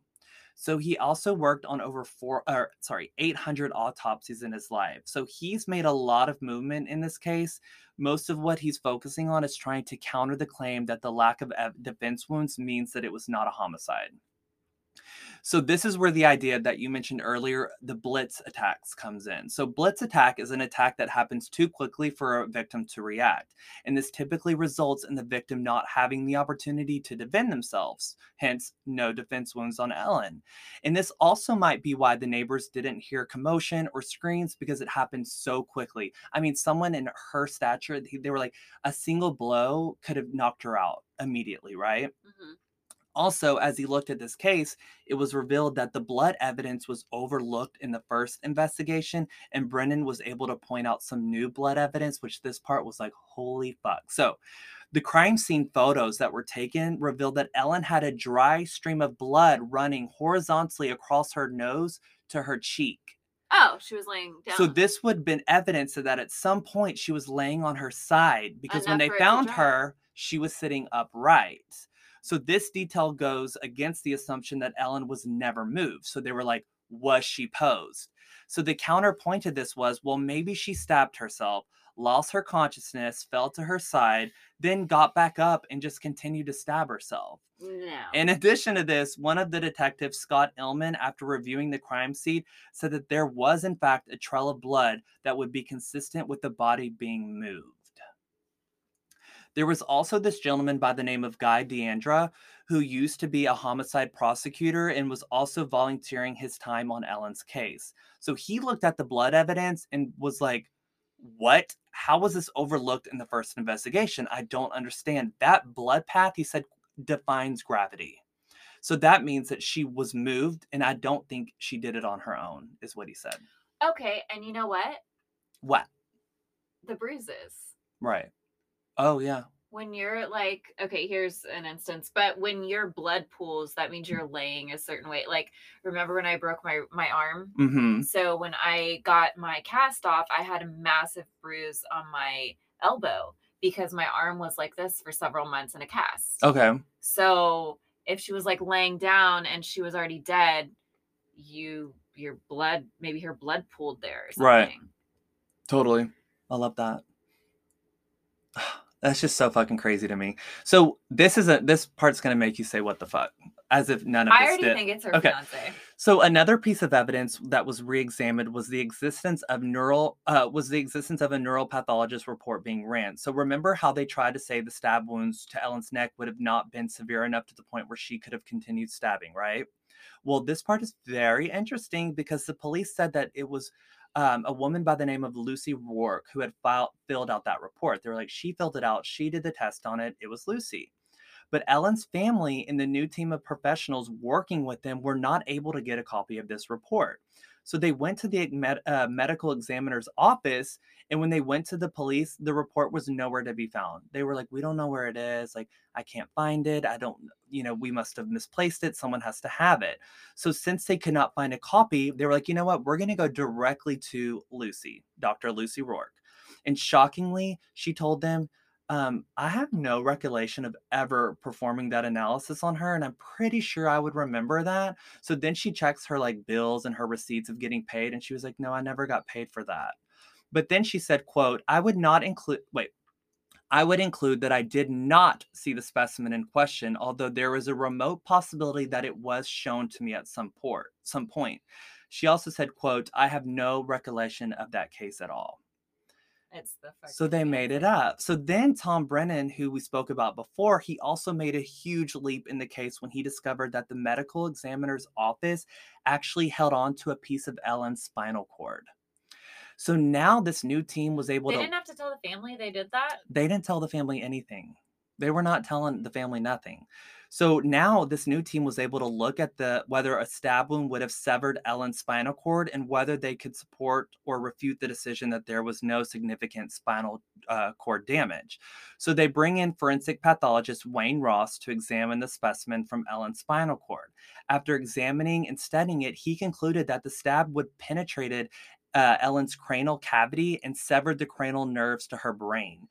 So he also worked on over four, or sorry, 800 autopsies in his life. So he's made a lot of movement in this case. Most of what he's focusing on is trying to counter the claim that the lack of defense wounds means that it was not a homicide. So this is where the idea that you mentioned earlier, the blitz attacks comes in. So blitz attack is an attack that happens too quickly for a victim to react, and this typically results in the victim not having the opportunity to defend themselves. Hence, no defense wounds on Ellen. And this also might be why the neighbors didn't hear commotion or screams because it happened so quickly. I mean, someone in her stature, they were like a single blow could have knocked her out immediately, right? Mhm. Also, as he looked at this case, it was revealed that the blood evidence was overlooked in the first investigation, and Brennan was able to point out some new blood evidence, which this part was like, holy fuck. So, the crime scene photos that were taken revealed that Ellen had a dry stream of blood running horizontally across her nose to her cheek. Oh, she was laying down. So this would have been evidence that at some point she was laying on her side because when they for it to found her, she was sitting upright. So this detail goes against the assumption that Ellen was never moved. So they were like, was she posed? So the counterpoint to this was, well, maybe she stabbed herself, lost her consciousness, fell to her side, then got back up and just continued to stab herself. no. In addition to this, one of the detectives, Scott Illman, after reviewing the crime scene, said that there was, in fact, a trail of blood that would be consistent with the body being moved. There was also this gentleman by the name of Guy Deandra, who used to be a homicide prosecutor and was also volunteering his time on Ellen's case. So he looked at the blood evidence and was like, What? How was this overlooked in the first investigation? I don't understand. That blood path, he said, defines gravity. So that means that she was moved, and I don't think she did it on her own, is what he said. okay, and you know what? What? The bruises. Right. Oh, yeah. When you're like, okay, here's an instance, but when your blood pools, that means you're laying a certain way. Like, remember when I broke my my arm? Mm-hmm. So when I got my cast off, I had a massive bruise on my elbow because my arm was like this for several months in a cast. Okay. So if she was like laying down and she was already dead, you your blood maybe her blood pooled there or something. Right. Totally. I love that. That's just so fucking crazy to me. So this is a this part's gonna make you say what the fuck, as if none of I this already did. think it's her Okay. fiance. So another piece of evidence that was re-examined was the existence of neural uh, was the existence of a neuropathologist report being ran. So remember how they tried to say the stab wounds to Ellen's neck would have not been severe enough to the point where she could have continued stabbing, right? Well, this part is very interesting because the police said that it was um, a woman by the name of Lucy Rourke who had filed, filled out that report. They were like, she filled it out, she did the test on it, it was Lucy. But Ellen's family and the new team of professionals working with them were not able to get a copy of this report. So they went to the med- uh, medical examiner's office, and when they went to the police, the report was nowhere to be found. They were like, "We don't know where it is. Like, I can't find it. I don't, you know, we must have misplaced it. Someone has to have it." So since they could not find a copy, they were like, "You know what? We're going to go directly to Lucy, Dr. Lucy Rourke." And shockingly, she told them, um, I have no recollection of ever performing that analysis on her, and I'm pretty sure I would remember that. So then she checks her like bills and her receipts of getting paid, and she was like, "No, I never got paid for that." But then she said, "quote I would not include wait." I would include that I did not see the specimen in question, although there was a remote possibility that it was shown to me at some port, some point. She also said, quote, I have no recollection of that case at all. It's the So they made it up. So then Tom Brennan, who we spoke about before, he also made a huge leap in the case when he discovered that the medical examiner's office actually held on to a piece of Ellen's spinal cord. So now this new team was able They to didn't have to tell the family they did that. they didn't tell the family anything. They were not telling the family nothing. So now this new team was able to look at the whether a stab wound would have severed Ellen's spinal cord and whether they could support or refute the decision that there was no significant spinal uh, cord damage. So they bring in forensic pathologist Wayne Ross to examine the specimen from Ellen's spinal cord. After examining and studying it, he concluded that the stab would penetrated uh, Ellen's cranial cavity and severed the cranial nerves to her brain.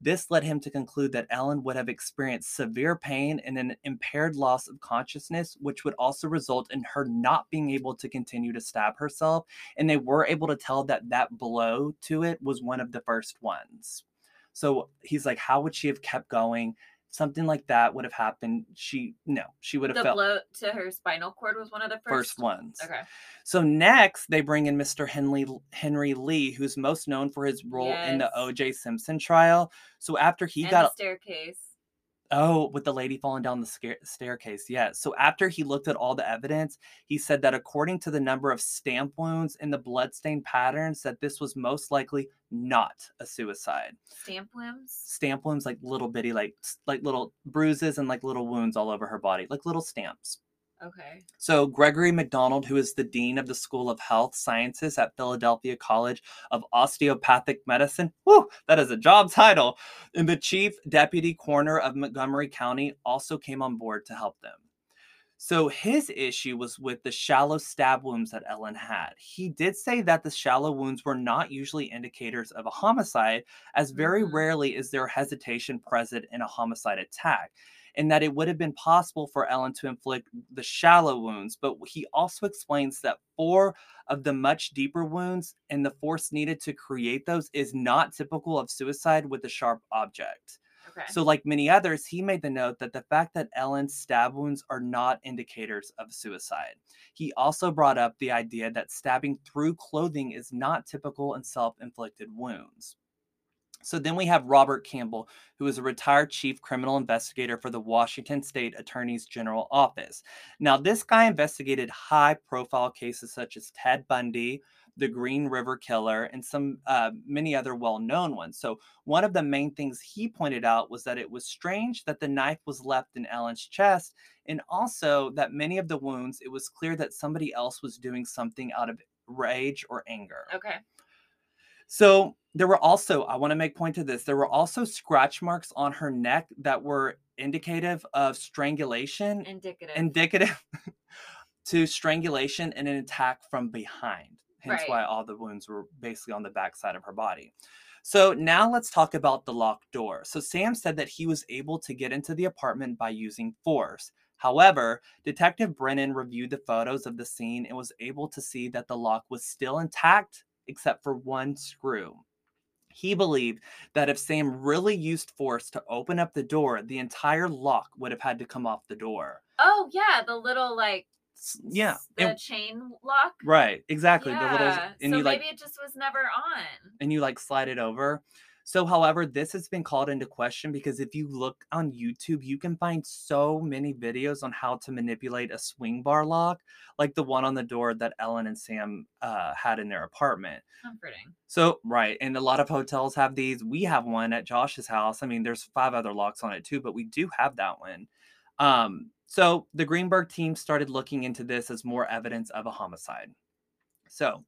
This led him to conclude that Ellen would have experienced severe pain and an impaired loss of consciousness, which would also result in her not being able to continue to stab herself. And they were able to tell that that blow to it was one of the first ones. So he's like, how would she have kept going? Something like that would have happened. She, no, she would have The felt blow to her spinal cord was one of the first. first ones. Okay. So next, they bring in Mr. Henry Henry Lee, who's most known for his role in the O.J. Simpson trial. So after he and got the staircase. Oh, with the lady falling down the sca- staircase, yeah. So after he looked at all the evidence, he said that according to the number of stamp wounds and the bloodstain patterns, that this was most likely not a suicide. Stamp wounds. Stamp wounds, like little bitty, like like little bruises and like little wounds all over her body, like little stamps. Okay. So, Gregory McDonald, who is the Dean of the School of Health Sciences at Philadelphia College of Osteopathic Medicine, whoo, that is a job title, and the Chief Deputy Coroner of Montgomery County also came on board to help them. So, his issue was with the shallow stab wounds that Ellen had. He did say that the shallow wounds were not usually indicators of a homicide, as very Mhm. rarely is there hesitation present in a homicide attack and that it would have been possible for Ellen to inflict the shallow wounds. But he also explains that four of the much deeper wounds and the force needed to create those is not typical of suicide with a sharp object. Okay. So, like many others, he made the note that the fact that Ellen's stab wounds are not indicators of suicide. He also brought up the idea that stabbing through clothing is not typical in self inflicted wounds. So then we have Robert Campbell, who is a retired chief criminal investigator for the Washington State Attorney's General Office. Now, this guy investigated high profile cases such as Ted Bundy, the Green River Killer, and some uh, many other well known ones. So, one of the main things he pointed out was that it was strange that the knife was left in Ellen's chest, and also that many of the wounds, it was clear that somebody else was doing something out of rage or anger. okay. So there were also, I want to make point to this, there were also scratch marks on her neck that were indicative of strangulation, Indicative. indicative to strangulation and an attack from behind. Hence Right. why all the wounds were basically on the backside of her body. So now let's talk about the locked door. So Sam said that he was able to get into the apartment by using force. However, Detective Brennan reviewed the photos of the scene and was able to see that the lock was still intact except for one screw. He believed that if Sam really used force to open up the door, the entire lock would have had to come off the door. oh yeah, the little like Yeah. the and- chain lock. right, exactly. The little Yeah, and so you maybe like it just was never on. and you like slide it over. So, however, this has been called into question because if you look on YouTube, you can find so many videos on how to manipulate a swing bar lock, like the one on the door that Ellen and Sam uh, had in their apartment. Comforting. So, right. And a lot of hotels have these. We have one at Josh's house. I mean, there's five other locks on it too, but we do have that one. Um, so the Greenberg team started looking into this as more evidence of a homicide. So,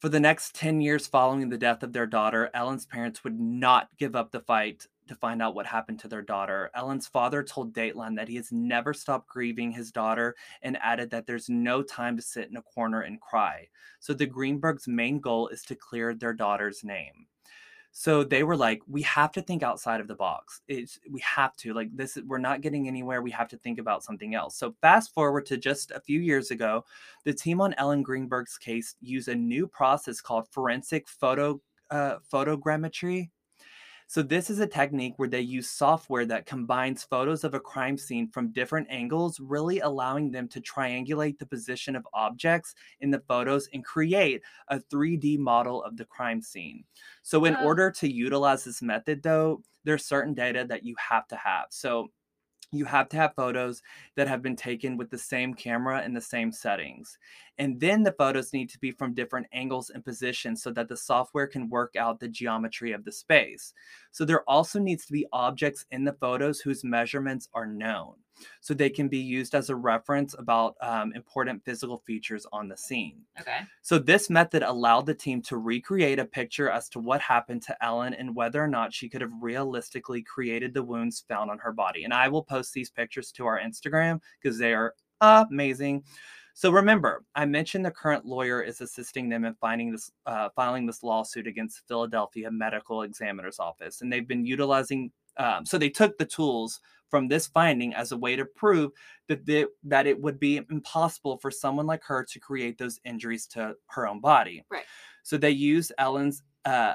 for the next 10 years following the death of their daughter, Ellen's parents would not give up the fight to find out what happened to their daughter. Ellen's father told Dateline that he has never stopped grieving his daughter and added that there's no time to sit in a corner and cry. So the Greenbergs' main goal is to clear their daughter's name. So they were like, we have to think outside of the box. It's we have to like this. We're not getting anywhere. We have to think about something else. So fast forward to just a few years ago, the team on Ellen Greenberg's case used a new process called forensic photo uh, photogrammetry so, this is a technique where they use software that combines photos of a crime scene from different angles, really allowing them to triangulate the position of objects in the photos and create a 3D model of the crime scene. So, in order to utilize this method, though, there's certain data that you have to have. So, you have to have photos that have been taken with the same camera in the same settings. And then the photos need to be from different angles and positions so that the software can work out the geometry of the space. So there also needs to be objects in the photos whose measurements are known so they can be used as a reference about um, important physical features on the scene. Okay. So this method allowed the team to recreate a picture as to what happened to Ellen and whether or not she could have realistically created the wounds found on her body. And I will post these pictures to our Instagram because they are amazing. So remember, I mentioned the current lawyer is assisting them in finding this, uh, filing this lawsuit against Philadelphia Medical Examiner's Office, and they've been utilizing. Um, so they took the tools from this finding as a way to prove that they, that it would be impossible for someone like her to create those injuries to her own body. Right. So they used Ellen's uh,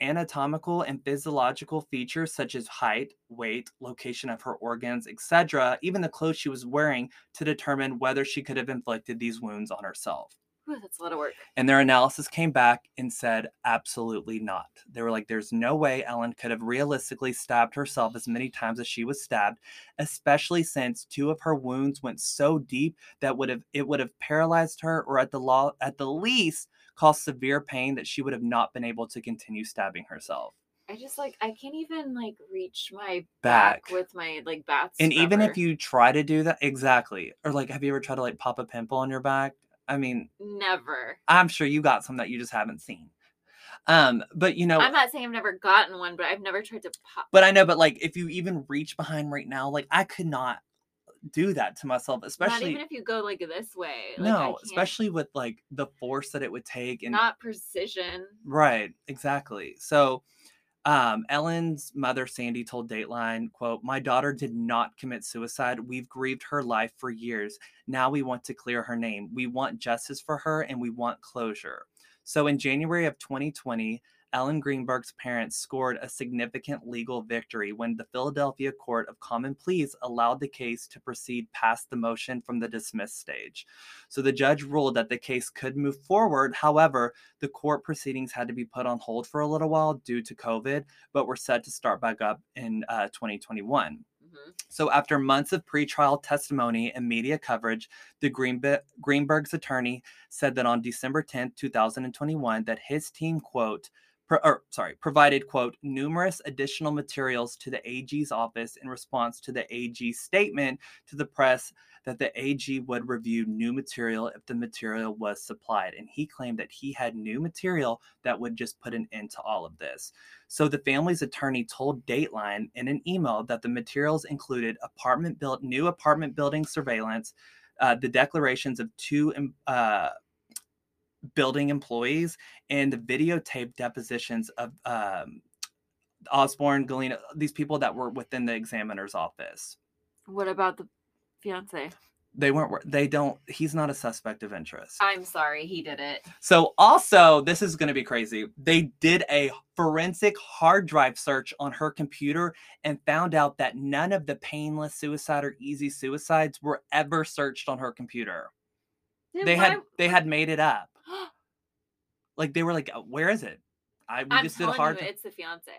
anatomical and physiological features such as height, weight, location of her organs, etc., even the clothes she was wearing to determine whether she could have inflicted these wounds on herself. Ooh, that's a lot of work. And their analysis came back and said, absolutely not. They were like, there's no way Ellen could have realistically stabbed herself as many times as she was stabbed, especially since two of her wounds went so deep that would have it would have paralyzed her or at the law at the least caused severe pain that she would have not been able to continue stabbing herself. I just like I can't even like reach my back, Back. with my like bat. And even if you try to do that, exactly. Or like, have you ever tried to like pop a pimple on your back? I mean, never. I'm sure you got some that you just haven't seen. Um, but you know, I'm not saying I've never gotten one, but I've never tried to pop. but I know, but like, if you even reach behind right now, like, I could not do that to myself, especially not even if you go like this way. Like, no, especially with like the force that it would take and not precision. Right, exactly. So um, Ellen's mother, Sandy, told Dateline, quote, My daughter did not commit suicide. We've grieved her life for years. Now we want to clear her name. We want justice for her and we want closure. So in January of 2020, Ellen Greenberg's parents scored a significant legal victory when the Philadelphia Court of Common Pleas allowed the case to proceed past the motion from the dismiss stage. So the judge ruled that the case could move forward. However, the court proceedings had to be put on hold for a little while due to COVID, but were set to start back up in uh, 2021. Mhm. So, after months of pretrial testimony and media coverage, the Greenbe- Greenberg's attorney said that on December 10th, 2021, that his team, quote, pro- or sorry, provided, quote, numerous additional materials to the AG's office in response to the AG's statement to the press that the AG would review new material if the material was supplied. And he claimed that he had new material that would just put an end to all of this. So the family's attorney told Dateline in an email that the materials included apartment built new apartment building surveillance, uh, the declarations of two uh, building employees, and the videotape depositions of um, Osborne, Gulino, these people that were within the examiner's office. What about the fiance? They weren't. They don't. He's not a suspect of interest. I'm sorry, he did it. So also, this is going to be crazy. They did a forensic hard drive search on her computer and found out that none of the painless suicide or easy suicides were ever searched on her computer. They had they had made it up. Like they were like, "Uh, "Where is it?" I we I'm just did a telling hard. you, it's the fiance.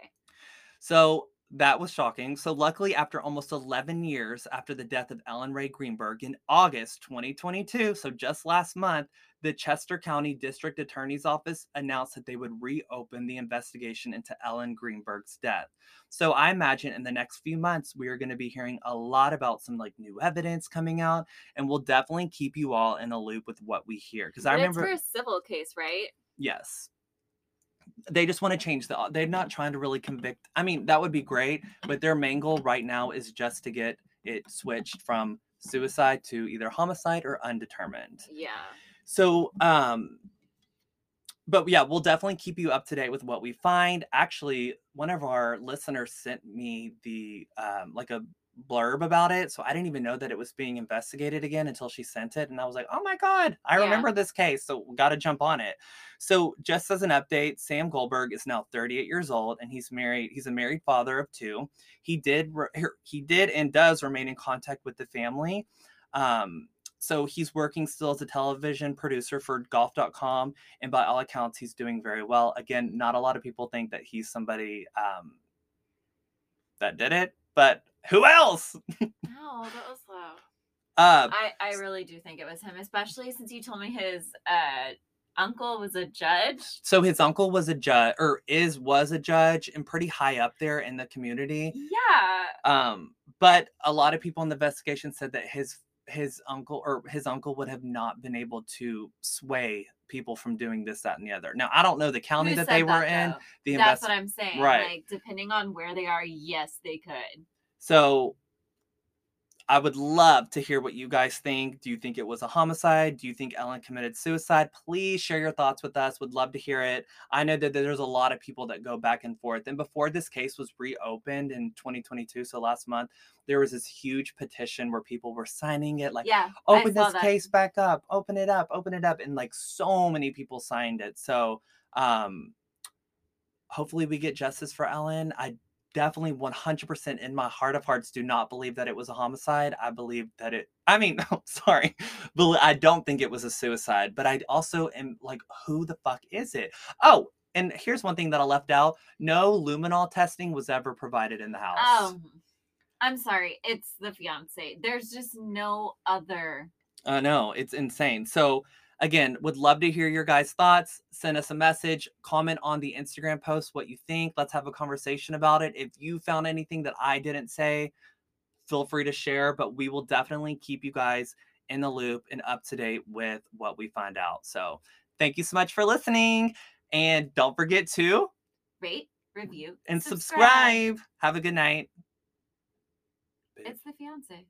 So that was shocking. So, luckily, after almost 11 years after the death of Ellen Rae Greenberg in August 2022, so just last month, the Chester County District Attorney's Office announced that they would reopen the investigation into Ellen Greenberg's death. So, I imagine in the next few months, we are going to be hearing a lot about some like new evidence coming out, and we'll definitely keep you all in a loop with what we hear. Because I remember, it's for a civil case, right? Yes. They just want to change the. They're not trying to really convict. I mean, that would be great, but their main goal right now is just to get it switched from suicide to either homicide or undetermined. Yeah. So, um, but yeah, we'll definitely keep you up to date with what we find. Actually, one of our listeners sent me the um, like a blurb about it, so I didn't even know that it was being investigated again until she sent it, and I was like, oh my god, I Yeah. remember this case, so got to jump on it. So, just as an update, Sam Goldberg is now 38 years old, and he's married. He's a married father of two. He did re- he did and does remain in contact with the family. Um, so he's working still as a television producer for golf.com and by all accounts he's doing very well again not a lot of people think that he's somebody um, that did it but who else No, that was low. uh, I, I really do think it was him, especially since you told me his uh uncle was a judge. so his uncle was a judge or is was a judge and pretty high up there in the community Yeah. um, but a lot of people in the investigation said that his his uncle or his uncle would have not been able to sway people from doing this that and the other now i don't know the county Who that they were in the That's invest- what I'm saying. Right. Like depending on where they are, yes, they could. So I would love to hear what you guys think. Do you think it was a homicide? Do you think Ellen committed suicide? Please share your thoughts with us. Would love to hear it. I know that there's a lot of people that go back and forth. And before this case was reopened in 2022, so last month, there was this huge petition where people were signing it like yeah. Open this that. case back up open it up open it up and like so many people signed it so um hopefully we get justice for ellen i definitely 100% in my heart of hearts do not believe that it was a homicide i believe that it i mean sorry but i don't think it was a suicide but i also am like who the fuck is it oh and here's one thing that i left out no luminol testing was ever provided in the house Oh, I'm sorry. It's the fiance. There's just no other. I know it's insane. So again, would love to hear your guys' thoughts. Send us a message, comment on the Instagram post what you think. Let's have a conversation about it. If you found anything that I didn't say, feel free to share, but we will definitely keep you guys in the loop and up to date with what we find out. So thank you so much for listening. And don't forget to Rate, review, and subscribe. Have a good night. It's the fiance.